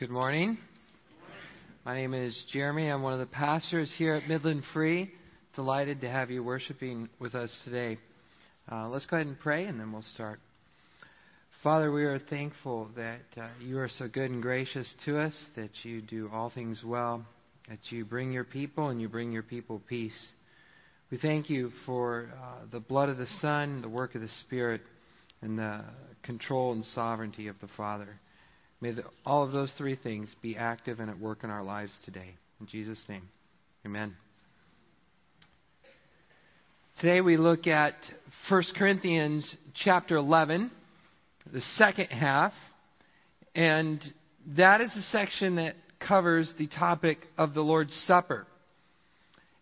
Good morning. My name is Jeremy. I'm one of the pastors here at Midland Free. Delighted to have you worshiping with us today. Uh, let's go ahead and pray and then we'll start. Father, we are thankful that uh, you are so good and gracious to us, that you do all things well, that you bring your people and you bring your people peace. We thank you for uh, the blood of the Son, the work of the Spirit, and the control and sovereignty of the Father. May the, all of those three things be active and at work in our lives today. In Jesus' name, amen. Today we look at 1 Corinthians chapter 11, the second half, and that is a section that covers the topic of the Lord's Supper.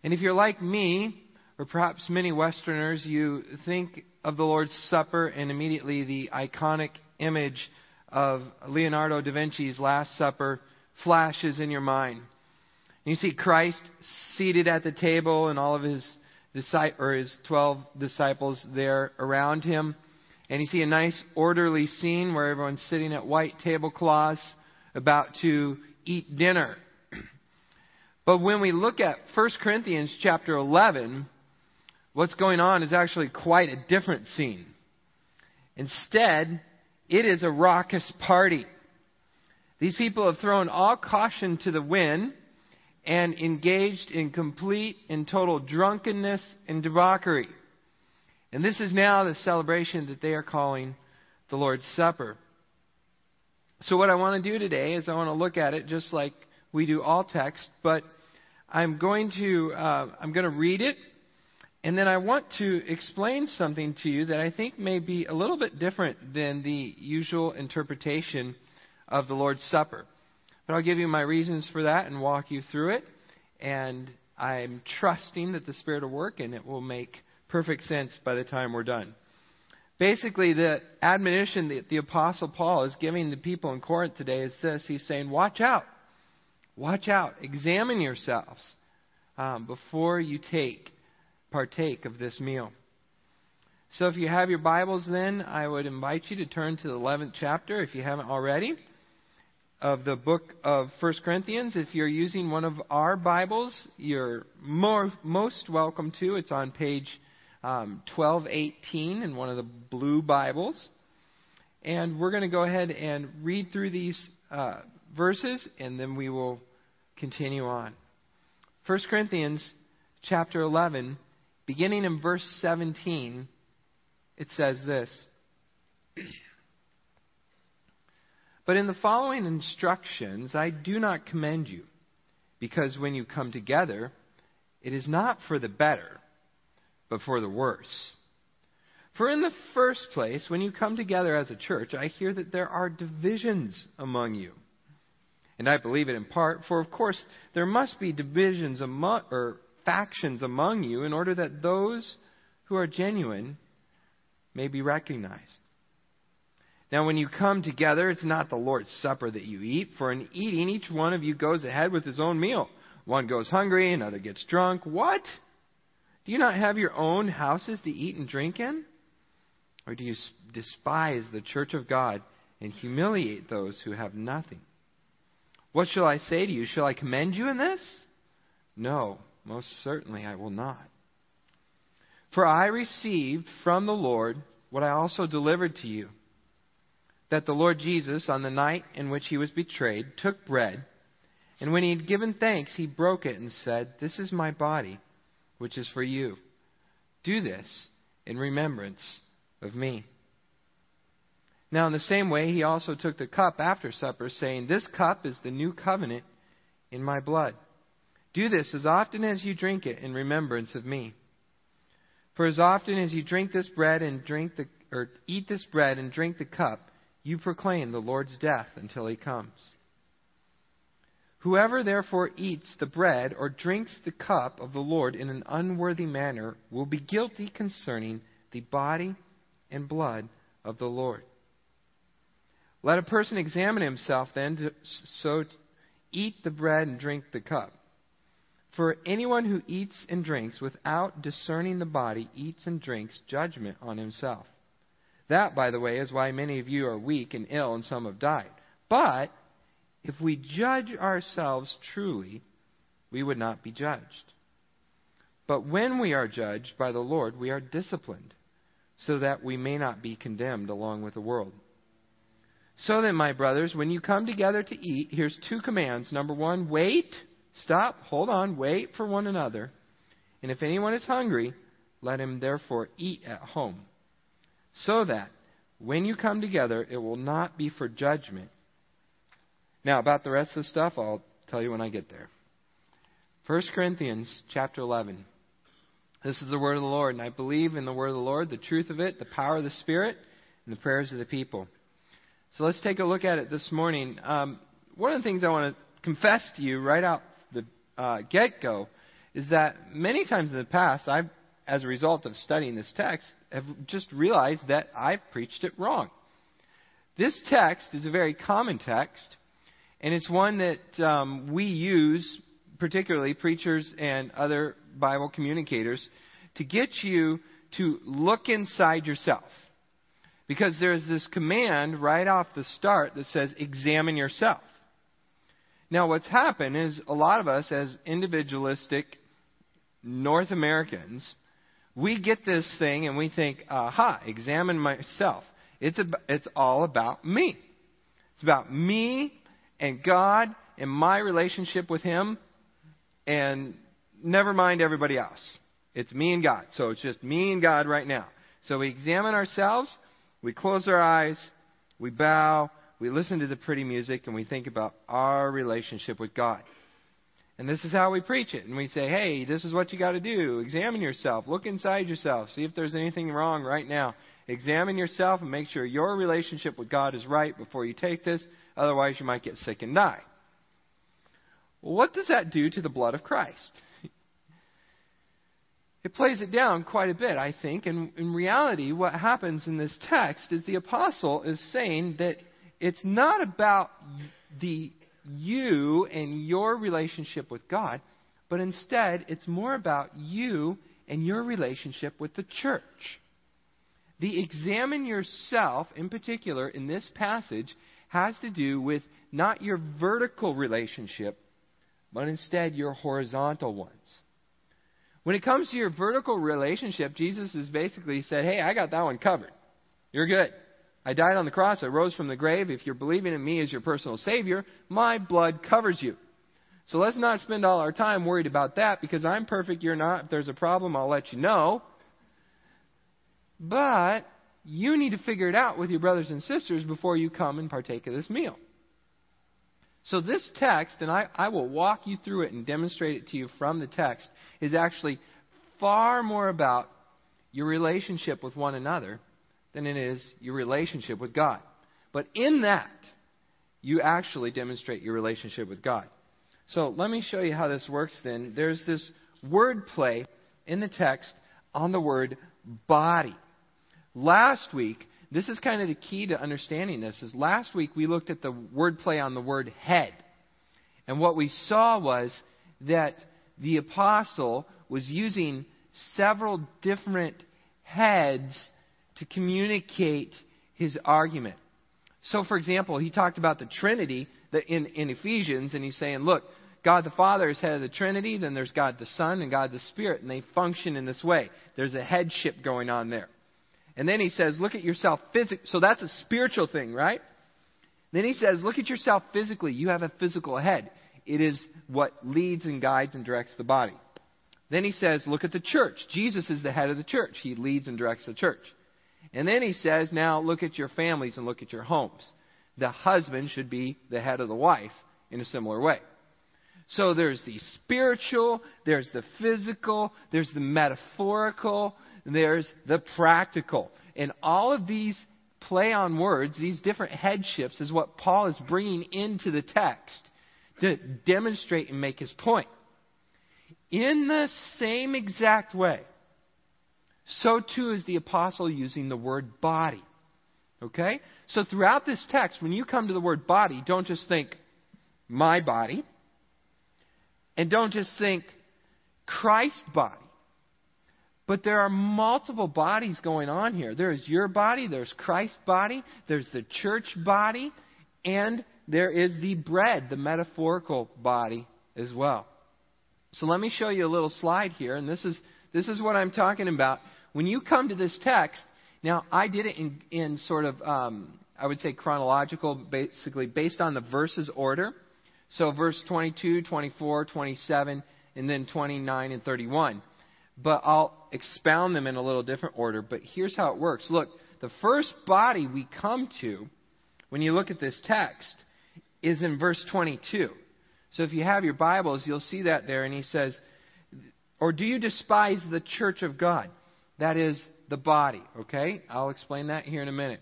And if you're like me, or perhaps many Westerners, you think of the Lord's Supper and immediately the iconic image of Leonardo da Vinci's Last Supper flashes in your mind. You see Christ seated at the table and all of his or his 12 disciples there around him. And you see a nice orderly scene where everyone's sitting at white tablecloths about to eat dinner. But when we look at 1 Corinthians chapter 11, what's going on is actually quite a different scene. Instead, it is a raucous party. These people have thrown all caution to the wind and engaged in complete and total drunkenness and debauchery. And this is now the celebration that they are calling the Lord's Supper. So, what I want to do today is I want to look at it just like we do all text, but I'm going to uh, I'm going to read it and then I want to explain something to you that I think may be a little bit different than the usual interpretation of the Lord's Supper. But I'll give you my reasons for that and walk you through it. And I'm trusting that the Spirit will work and it will make perfect sense by the time we're done. Basically, the admonition that the Apostle Paul is giving the people in Corinth today is this He's saying, Watch out. Watch out. Examine yourselves um, before you take partake of this meal. So if you have your Bibles, then I would invite you to turn to the 11th chapter, if you haven't already, of the book of 1 Corinthians. If you're using one of our Bibles, you're more, most welcome to. It's on page um, 1218 in one of the blue Bibles. And we're going to go ahead and read through these uh, verses, and then we will continue on. 1 Corinthians chapter 11 Beginning in verse 17, it says this But in the following instructions, I do not commend you, because when you come together, it is not for the better, but for the worse. For in the first place, when you come together as a church, I hear that there are divisions among you. And I believe it in part, for of course there must be divisions among, or factions among you in order that those who are genuine may be recognized. Now, when you come together, it's not the Lord's Supper that you eat, for in eating, each one of you goes ahead with his own meal. One goes hungry, another gets drunk. What? Do you not have your own houses to eat and drink in? Or do you despise the church of God and humiliate those who have nothing? What shall I say to you? Shall I commend you in this? No. Most certainly I will not. For I received from the Lord what I also delivered to you that the Lord Jesus, on the night in which he was betrayed, took bread, and when he had given thanks, he broke it and said, This is my body, which is for you. Do this in remembrance of me. Now, in the same way, he also took the cup after supper, saying, This cup is the new covenant in my blood. Do this as often as you drink it in remembrance of me. For as often as you drink this bread and drink the or eat this bread and drink the cup, you proclaim the Lord's death until he comes. Whoever therefore eats the bread or drinks the cup of the Lord in an unworthy manner will be guilty concerning the body and blood of the Lord. Let a person examine himself then to, so eat the bread and drink the cup. For anyone who eats and drinks without discerning the body eats and drinks judgment on himself. That, by the way, is why many of you are weak and ill and some have died. But If we judge ourselves truly, we would not be judged. But when we are judged by the Lord, we are disciplined, so that we may not be condemned along with the world. So then, my brothers, when you come together to eat, here's two commands. Number one, wait. Stop. Hold on. Wait for one another. And if anyone is hungry, let him therefore eat at home. So that when you come together, it will not be for judgment. Now, about the rest of the stuff, I'll tell you when I get there. 1 Corinthians chapter 11. This is the word of the Lord, and I believe in the word of the Lord, the truth of it, the power of the Spirit, and the prayers of the people. So let's take a look at it this morning. Um, one of the things I want to confess to you right out uh, get go is that many times in the past, I've, as a result of studying this text, have just realized that I've preached it wrong. This text is a very common text, and it's one that um, we use, particularly preachers and other Bible communicators, to get you to look inside yourself. Because there's this command right off the start that says, examine yourself. Now, what's happened is a lot of us, as individualistic North Americans, we get this thing and we think, aha, examine myself. It's, it's all about me. It's about me and God and my relationship with Him, and never mind everybody else. It's me and God. So it's just me and God right now. So we examine ourselves we close our eyes, we bow, we listen to the pretty music, and we think about our relationship with God. And this is how we preach it. And we say, hey, this is what you got to do. Examine yourself. Look inside yourself. See if there's anything wrong right now. Examine yourself and make sure your relationship with God is right before you take this. Otherwise, you might get sick and die. Well, what does that do to the blood of Christ? it plays it down quite a bit, I think. And in reality, what happens in this text is the apostle is saying that it's not about the you and your relationship with God, but instead it's more about you and your relationship with the church. The examine yourself, in particular, in this passage, has to do with not your vertical relationship, but instead your horizontal ones. When it comes to your vertical relationship, Jesus has basically said, Hey, I got that one covered. You're good. I died on the cross. I rose from the grave. If you're believing in me as your personal Savior, my blood covers you. So let's not spend all our time worried about that because I'm perfect, you're not. If there's a problem, I'll let you know. But you need to figure it out with your brothers and sisters before you come and partake of this meal. So, this text, and I, I will walk you through it and demonstrate it to you from the text, is actually far more about your relationship with one another than it is your relationship with God. But in that, you actually demonstrate your relationship with God. So let me show you how this works then. There's this word play in the text on the word body. Last week, this is kind of the key to understanding this is last week we looked at the word play on the word head. And what we saw was that the apostle was using several different heads to communicate his argument. So, for example, he talked about the Trinity in, in Ephesians, and he's saying, look, God the Father is head of the Trinity, then there's God the Son and God the Spirit, and they function in this way. There's a headship going on there. And then he says, look at yourself physically. So that's a spiritual thing, right? Then he says, look at yourself physically. You have a physical head. It is what leads and guides and directs the body. Then he says, look at the church. Jesus is the head of the church. He leads and directs the church. And then he says, now look at your families and look at your homes. The husband should be the head of the wife in a similar way. So there's the spiritual, there's the physical, there's the metaphorical, there's the practical. And all of these play on words, these different headships, is what Paul is bringing into the text to demonstrate and make his point. In the same exact way, so too is the apostle using the word body. Okay? So throughout this text, when you come to the word body, don't just think my body, and don't just think Christ's body. But there are multiple bodies going on here. There's your body, there's Christ's body, there's the church body, and there is the bread, the metaphorical body as well. So let me show you a little slide here, and this is this is what I'm talking about. When you come to this text, now I did it in, in sort of um, I would say chronological, basically based on the verses order. So verse 22, 24, 27, and then 29 and 31. But I'll expound them in a little different order. But here's how it works. Look, the first body we come to when you look at this text is in verse 22. So if you have your Bibles, you'll see that there. And he says, Or do you despise the church of God? That is the body. Okay? I'll explain that here in a minute.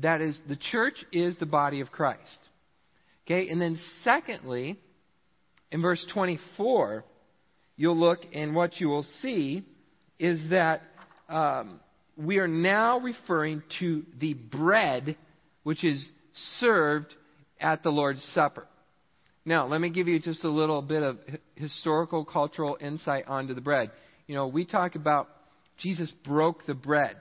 That is, the church is the body of Christ. Okay? And then secondly, in verse 24, you'll look and what you will see is that um, we are now referring to the bread which is served at the Lord's Supper. Now, let me give you just a little bit of historical, cultural insight onto the bread. You know, we talk about Jesus broke the bread.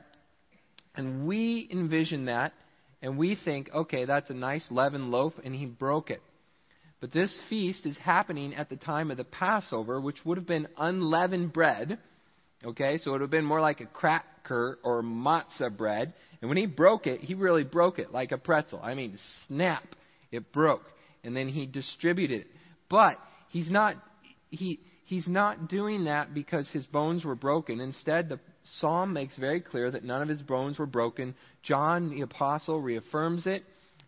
And we envision that, and we think, okay, that's a nice leavened loaf, and he broke it. But this feast is happening at the time of the Passover, which would have been unleavened bread. Okay, so it would have been more like a cracker or matzah bread. And when he broke it, he really broke it like a pretzel. I mean, snap, it broke. And then he distributed it. But he's not he he's not doing that because his bones were broken. Instead, the psalm makes very clear that none of his bones were broken. John the apostle reaffirms it.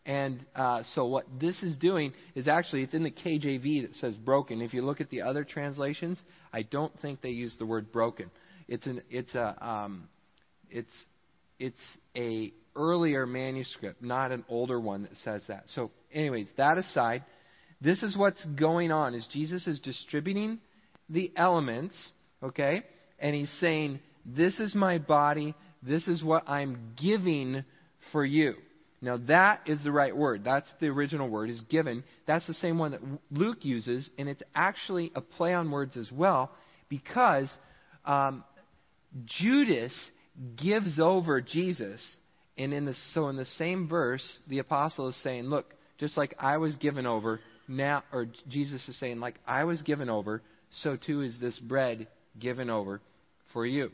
And uh, so what this is doing is actually it's in the KJV that says broken. If you look at the other translations, I don't think they use the word broken. It's an it's a um, it's it's a earlier manuscript, not an older one that says that. So, anyways, that aside, this is what's going on: is Jesus is distributing the elements, okay, and he's saying, "This is my body. This is what I'm giving for you." Now, that is the right word. That's the original word, is given. That's the same one that Luke uses, and it's actually a play on words as well, because um, Judas gives over Jesus, and in the, so in the same verse, the apostle is saying, Look, just like I was given over, now, or Jesus is saying, like I was given over, so too is this bread given over for you.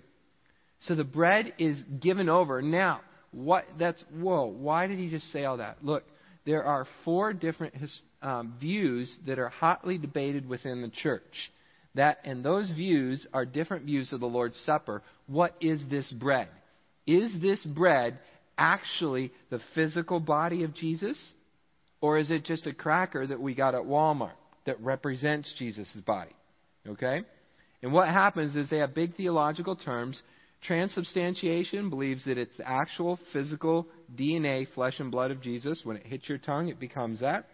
So the bread is given over. Now, what that's whoa why did he just say all that? Look there are four different his, um, views that are hotly debated within the church. That and those views are different views of the lord's supper. What is this bread? Is this bread actually the physical body of jesus or is it just a cracker that we got at walmart that represents jesus' body? Okay? And what happens is they have big theological terms Transubstantiation believes that it's the actual physical DNA, flesh and blood of Jesus. When it hits your tongue, it becomes that.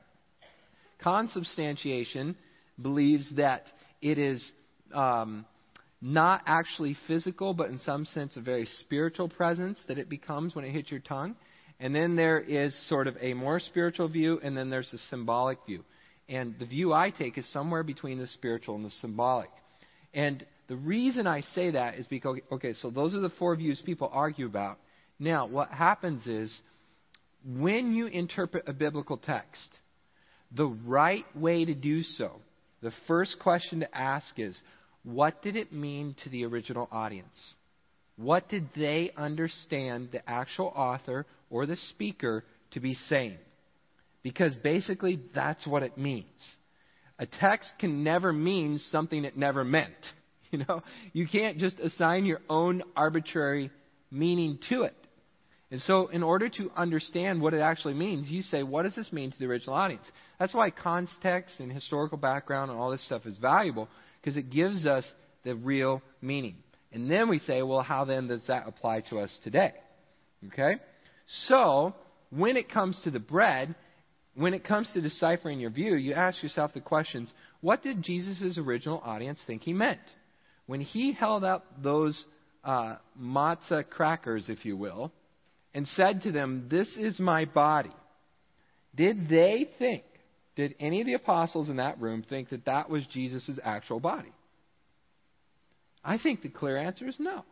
Consubstantiation believes that it is um, not actually physical, but in some sense a very spiritual presence that it becomes when it hits your tongue. And then there is sort of a more spiritual view, and then there's the symbolic view. And the view I take is somewhere between the spiritual and the symbolic. And the reason I say that is because, okay, so those are the four views people argue about. Now, what happens is when you interpret a biblical text, the right way to do so, the first question to ask is what did it mean to the original audience? What did they understand the actual author or the speaker to be saying? Because basically, that's what it means. A text can never mean something it never meant. You know, you can't just assign your own arbitrary meaning to it. And so, in order to understand what it actually means, you say, what does this mean to the original audience? That's why context and historical background and all this stuff is valuable, because it gives us the real meaning. And then we say, well, how then does that apply to us today? Okay? So, when it comes to the bread, when it comes to deciphering your view, you ask yourself the questions what did Jesus' original audience think he meant? When he held up those uh, matzah crackers, if you will, and said to them, This is my body, did they think, did any of the apostles in that room think that that was Jesus' actual body? I think the clear answer is no.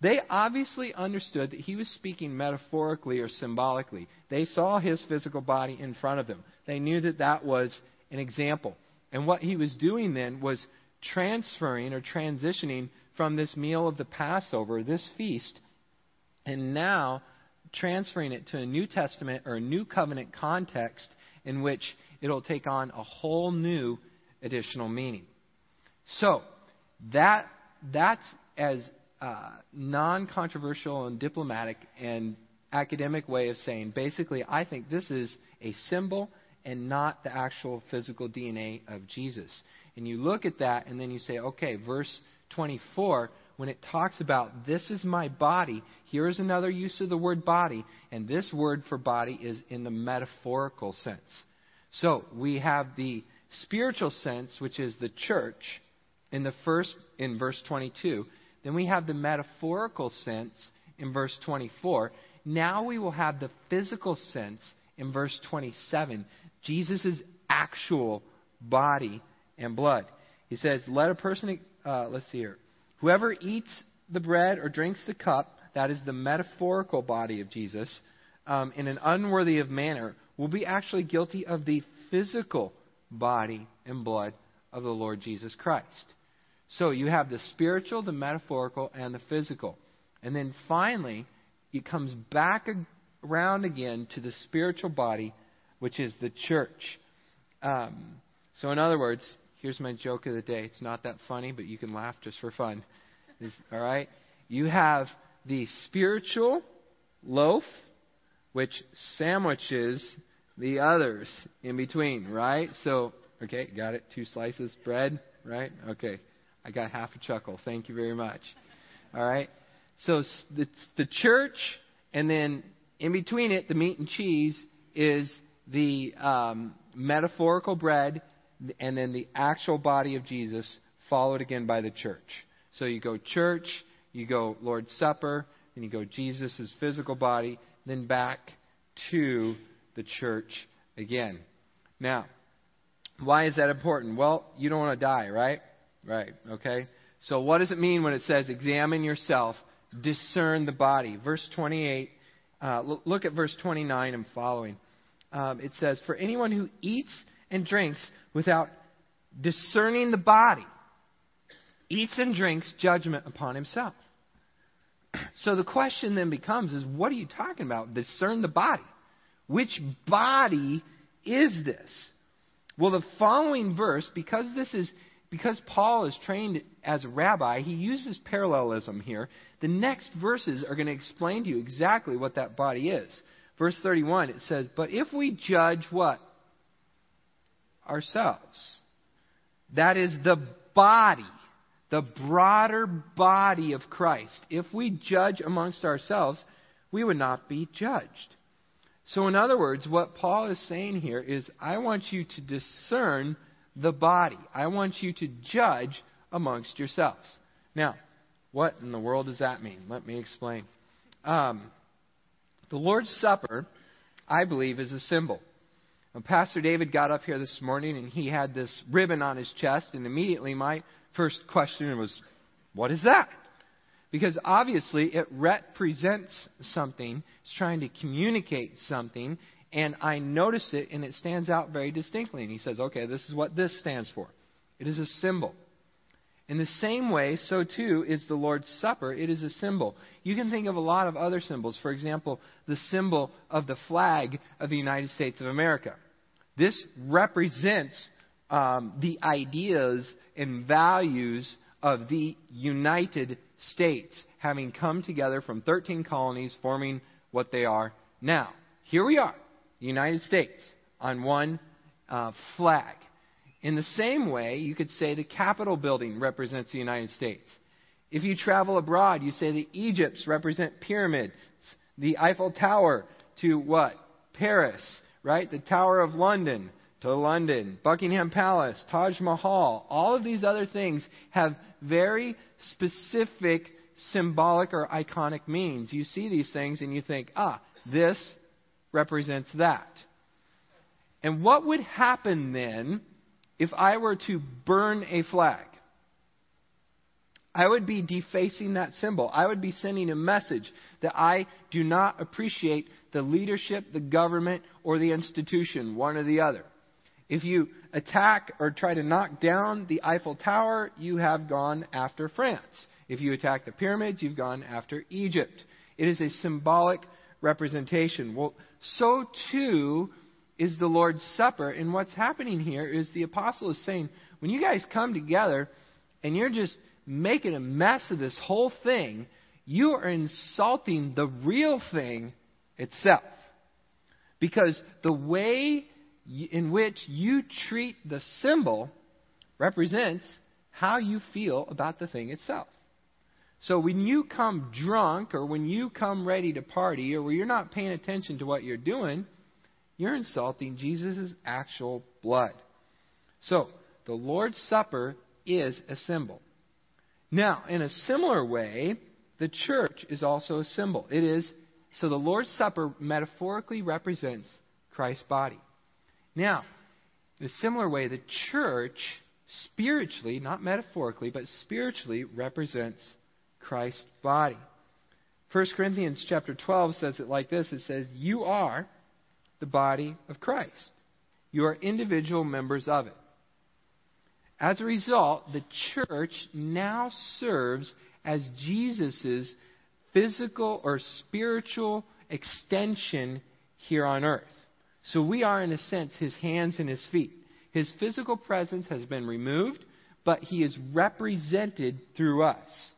They obviously understood that he was speaking metaphorically or symbolically. They saw his physical body in front of them. They knew that that was an example. And what he was doing then was transferring or transitioning from this meal of the Passover, this feast, and now transferring it to a New Testament or a New Covenant context in which it'll take on a whole new additional meaning. So, that that's as uh, non-controversial and diplomatic and academic way of saying basically I think this is a symbol and not the actual physical DNA of Jesus. And you look at that and then you say, okay, verse 24, when it talks about this is my body, here is another use of the word body, and this word for body is in the metaphorical sense. So we have the spiritual sense, which is the church, in the first in verse 22. Then we have the metaphorical sense in verse 24. Now we will have the physical sense in verse 27. Jesus' actual body and blood. He says, Let a person, uh, let's see here, whoever eats the bread or drinks the cup, that is the metaphorical body of Jesus, um, in an unworthy of manner, will be actually guilty of the physical body and blood of the Lord Jesus Christ. So you have the spiritual, the metaphorical, and the physical. And then finally, it comes back around again to the spiritual body, which is the church. Um, so, in other words, here's my joke of the day. It's not that funny, but you can laugh just for fun. Is, all right? You have the spiritual loaf, which sandwiches the others in between, right? So, okay, got it. Two slices bread, right? Okay. I got half a chuckle. Thank you very much. All right. So the, the church, and then in between it, the meat and cheese is the um, metaphorical bread, and then the actual body of Jesus, followed again by the church. So you go church, you go Lord's Supper, then you go Jesus' physical body, then back to the church again. Now, why is that important? Well, you don't want to die, right? Right, okay? So, what does it mean when it says, examine yourself, discern the body? Verse 28, uh, look at verse 29 and following. Um, it says, For anyone who eats and drinks without discerning the body eats and drinks judgment upon himself. So the question then becomes is what are you talking about? Discern the body. Which body is this? Well, the following verse, because this is because Paul is trained as a rabbi, he uses parallelism here. The next verses are going to explain to you exactly what that body is. Verse 31, it says, But if we judge what? Ourselves. That is the body, the broader body of Christ. If we judge amongst ourselves, we would not be judged. So, in other words, what Paul is saying here is, I want you to discern the body. I want you to judge amongst yourselves. Now, what in the world does that mean? Let me explain. Um, the Lord's Supper, I believe, is a symbol. When Pastor David got up here this morning and he had this ribbon on his chest, and immediately my first question was, What is that? Because obviously it represents something, it's trying to communicate something, and I notice it, and it stands out very distinctly. And he says, okay, this is what this stands for. It is a symbol. In the same way, so too is the Lord's Supper. It is a symbol. You can think of a lot of other symbols. For example, the symbol of the flag of the United States of America. This represents um, the ideas and values of the United States, having come together from 13 colonies, forming what they are now. Here we are the United States on one uh, flag. In the same way, you could say the Capitol building represents the United States. If you travel abroad, you say the Egypts represent pyramids, the Eiffel Tower to what? Paris, right? The Tower of London to London, Buckingham Palace, Taj Mahal. All of these other things have very specific symbolic or iconic means. You see these things and you think, ah, this represents that. And what would happen then if I were to burn a flag? I would be defacing that symbol. I would be sending a message that I do not appreciate the leadership, the government, or the institution, one or the other. If you attack or try to knock down the Eiffel Tower, you have gone after France. If you attack the pyramids, you've gone after Egypt. It is a symbolic representation. Well, so too is the Lord's Supper. And what's happening here is the apostle is saying, when you guys come together and you're just making a mess of this whole thing, you are insulting the real thing itself. Because the way in which you treat the symbol represents how you feel about the thing itself. So when you come drunk or when you come ready to party or when you're not paying attention to what you're doing, you're insulting Jesus' actual blood. So the Lord's Supper is a symbol. Now, in a similar way, the church is also a symbol. It is so the Lord's Supper metaphorically represents Christ's body. Now, in a similar way, the church spiritually, not metaphorically, but spiritually represents Christ's body. 1 Corinthians chapter 12 says it like this. It says, "You are the body of Christ. You are individual members of it." As a result, the church now serves as Jesus' physical or spiritual extension here on earth. So we are, in a sense, his hands and his feet. His physical presence has been removed, but he is represented through us.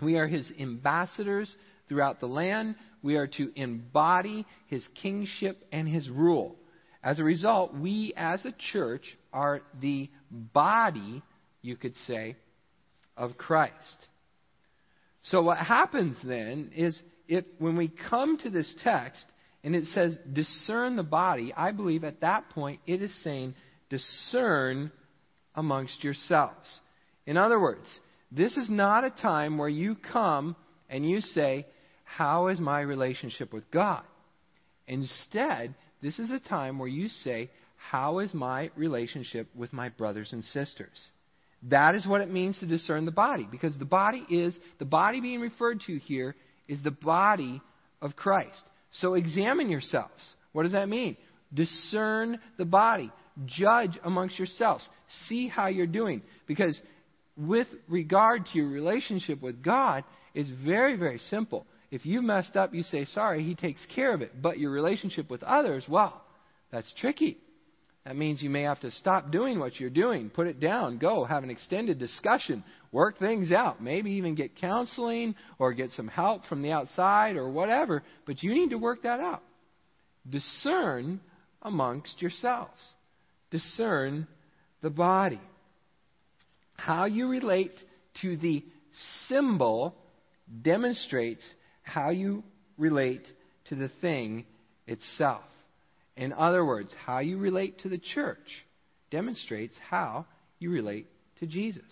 We are his ambassadors throughout the land. We are to embody his kingship and his rule. As a result, we as a church are the body, you could say, of Christ. So what happens then is if when we come to this text and it says discern the body, I believe at that point it is saying discern amongst yourselves. In other words, this is not a time where you come and you say, How is my relationship with God? Instead, this is a time where you say, How is my relationship with my brothers and sisters? That is what it means to discern the body. Because the body is, the body being referred to here is the body of Christ. So examine yourselves. What does that mean? Discern the body. Judge amongst yourselves. See how you're doing. Because with regard to your relationship with God, it's very, very simple. If you messed up, you say sorry, He takes care of it. But your relationship with others, well, that's tricky. That means you may have to stop doing what you're doing, put it down, go, have an extended discussion, work things out, maybe even get counseling or get some help from the outside or whatever, but you need to work that out. Discern amongst yourselves. Discern the body. How you relate to the symbol demonstrates how you relate to the thing itself. In other words, how you relate to the church demonstrates how you relate to Jesus.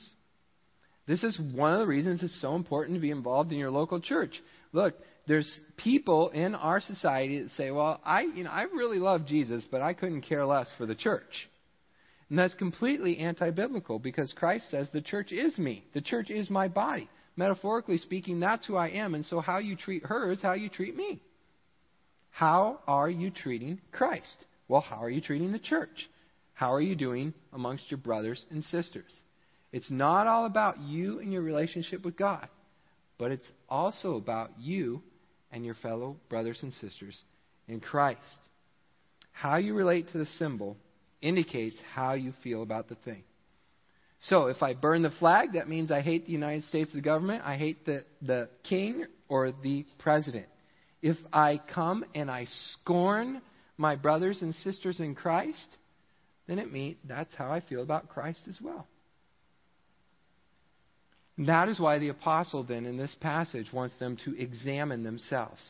This is one of the reasons it's so important to be involved in your local church. Look, there's people in our society that say, "Well, I, you know, I really love Jesus, but I couldn't care less for the church." And that's completely anti-biblical because Christ says the church is me. The church is my body. Metaphorically speaking, that's who I am, and so how you treat her is how you treat me. How are you treating Christ? Well, how are you treating the church? How are you doing amongst your brothers and sisters? It's not all about you and your relationship with God, but it's also about you and your fellow brothers and sisters in Christ. How you relate to the symbol indicates how you feel about the thing. So, if I burn the flag, that means I hate the United States, of the government, I hate the, the king or the president if I come and I scorn my brothers and sisters in Christ, then it means that's how I feel about Christ as well. That is why the apostle then in this passage wants them to examine themselves.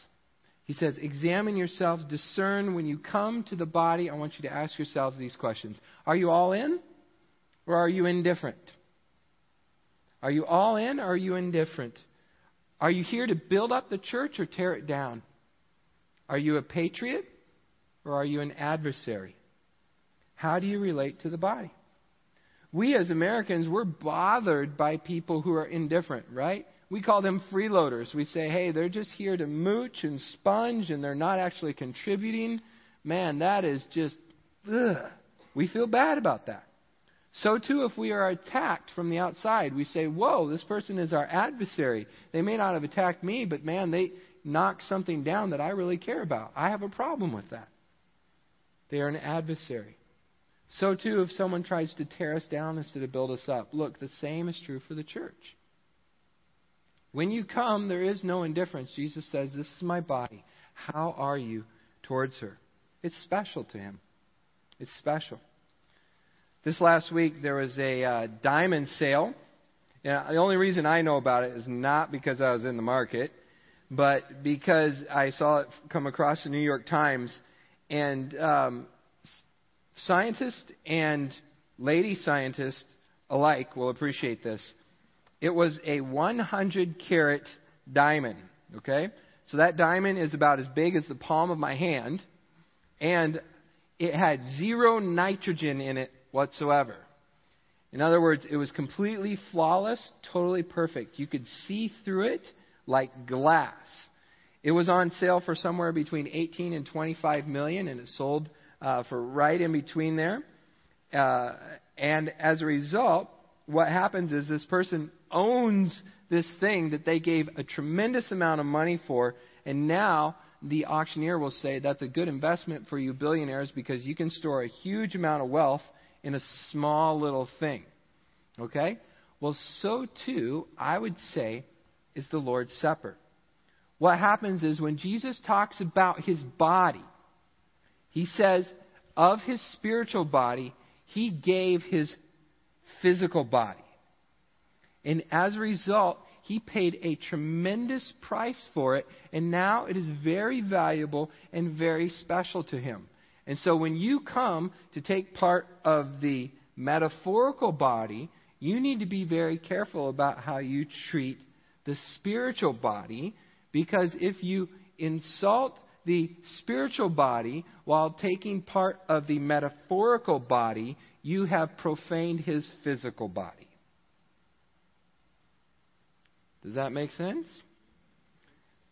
He says, Examine yourselves, discern when you come to the body. I want you to ask yourselves these questions Are you all in or are you indifferent? Are you all in or are you indifferent? Are you here to build up the church or tear it down? Are you a patriot or are you an adversary? How do you relate to the body? We as Americans, we're bothered by people who are indifferent, right? We call them freeloaders. We say, hey, they're just here to mooch and sponge and they're not actually contributing. Man, that is just, ugh. We feel bad about that. So, too, if we are attacked from the outside, we say, Whoa, this person is our adversary. They may not have attacked me, but man, they knocked something down that I really care about. I have a problem with that. They are an adversary. So, too, if someone tries to tear us down instead of build us up, look, the same is true for the church. When you come, there is no indifference. Jesus says, This is my body. How are you towards her? It's special to him. It's special. This last week, there was a uh, diamond sale. Now, the only reason I know about it is not because I was in the market, but because I saw it come across the New York Times. And um, scientists and lady scientists alike will appreciate this. It was a 100 carat diamond, okay? So that diamond is about as big as the palm of my hand, and it had zero nitrogen in it whatsoever. In other words, it was completely flawless, totally perfect. You could see through it like glass. It was on sale for somewhere between 18 and 25 million, and it sold uh, for right in between there. Uh, and as a result, what happens is this person owns this thing that they gave a tremendous amount of money for, and now the auctioneer will say that's a good investment for you billionaires because you can store a huge amount of wealth in a small little thing. Okay? Well, so too, I would say, is the Lord's Supper. What happens is when Jesus talks about his body, he says of his spiritual body, he gave his physical body. And as a result, he paid a tremendous price for it, and now it is very valuable and very special to him. And so when you come to take part of the metaphorical body, you need to be very careful about how you treat the spiritual body because if you insult the spiritual body while taking part of the metaphorical body, you have profaned his physical body. Does that make sense?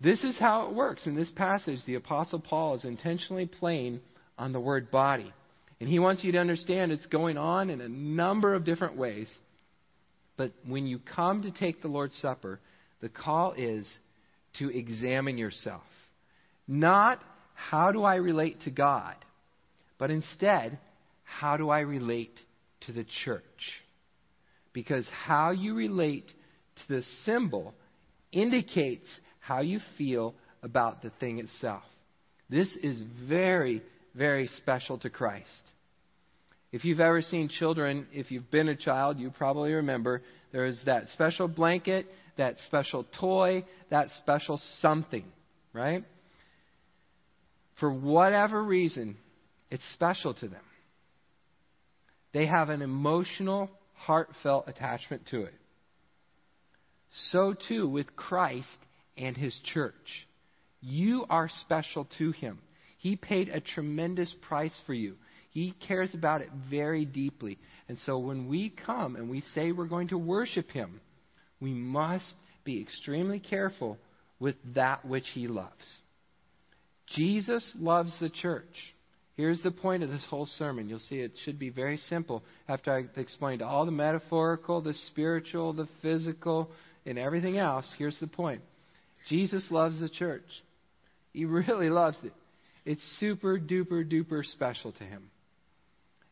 This is how it works. In this passage, the Apostle Paul is intentionally playing on the word body. And he wants you to understand it's going on in a number of different ways. But when you come to take the Lord's Supper, the call is to examine yourself. Not how do I relate to God, but instead, how do I relate to the church? Because how you relate to the symbol indicates how you feel about the thing itself. This is very very special to Christ. If you've ever seen children, if you've been a child, you probably remember there is that special blanket, that special toy, that special something, right? For whatever reason, it's special to them. They have an emotional, heartfelt attachment to it. So too with Christ and his church. You are special to him. He paid a tremendous price for you. He cares about it very deeply. And so when we come and we say we're going to worship Him, we must be extremely careful with that which He loves. Jesus loves the church. Here's the point of this whole sermon. You'll see it should be very simple after I've explained all the metaphorical, the spiritual, the physical, and everything else. Here's the point Jesus loves the church. He really loves it. It's super duper duper special to him.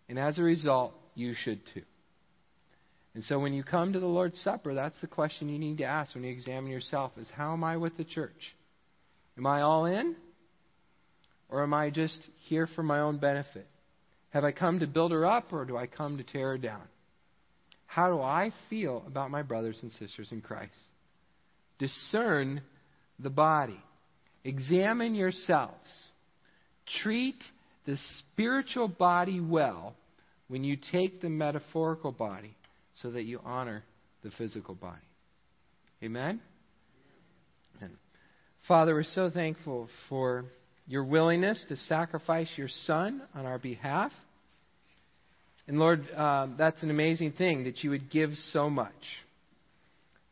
And as a result, you should too. And so when you come to the Lord's Supper, that's the question you need to ask when you examine yourself is how am I with the church? Am I all in? Or am I just here for my own benefit? Have I come to build her up or do I come to tear her down? How do I feel about my brothers and sisters in Christ? Discern the body. Examine yourselves. Treat the spiritual body well when you take the metaphorical body so that you honor the physical body. Amen? Father, we're so thankful for your willingness to sacrifice your Son on our behalf. And Lord, um, that's an amazing thing that you would give so much.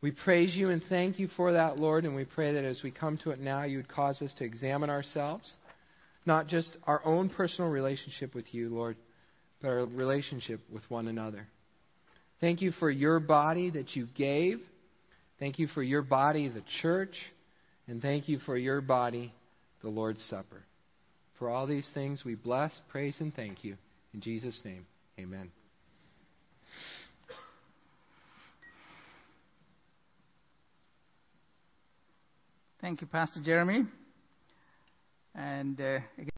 We praise you and thank you for that, Lord, and we pray that as we come to it now, you would cause us to examine ourselves, not just our own personal relationship with you, Lord, but our relationship with one another. Thank you for your body that you gave. Thank you for your body, the church. And thank you for your body, the Lord's Supper. For all these things, we bless, praise, and thank you. In Jesus' name, amen. Thank you, Pastor Jeremy. And uh, again,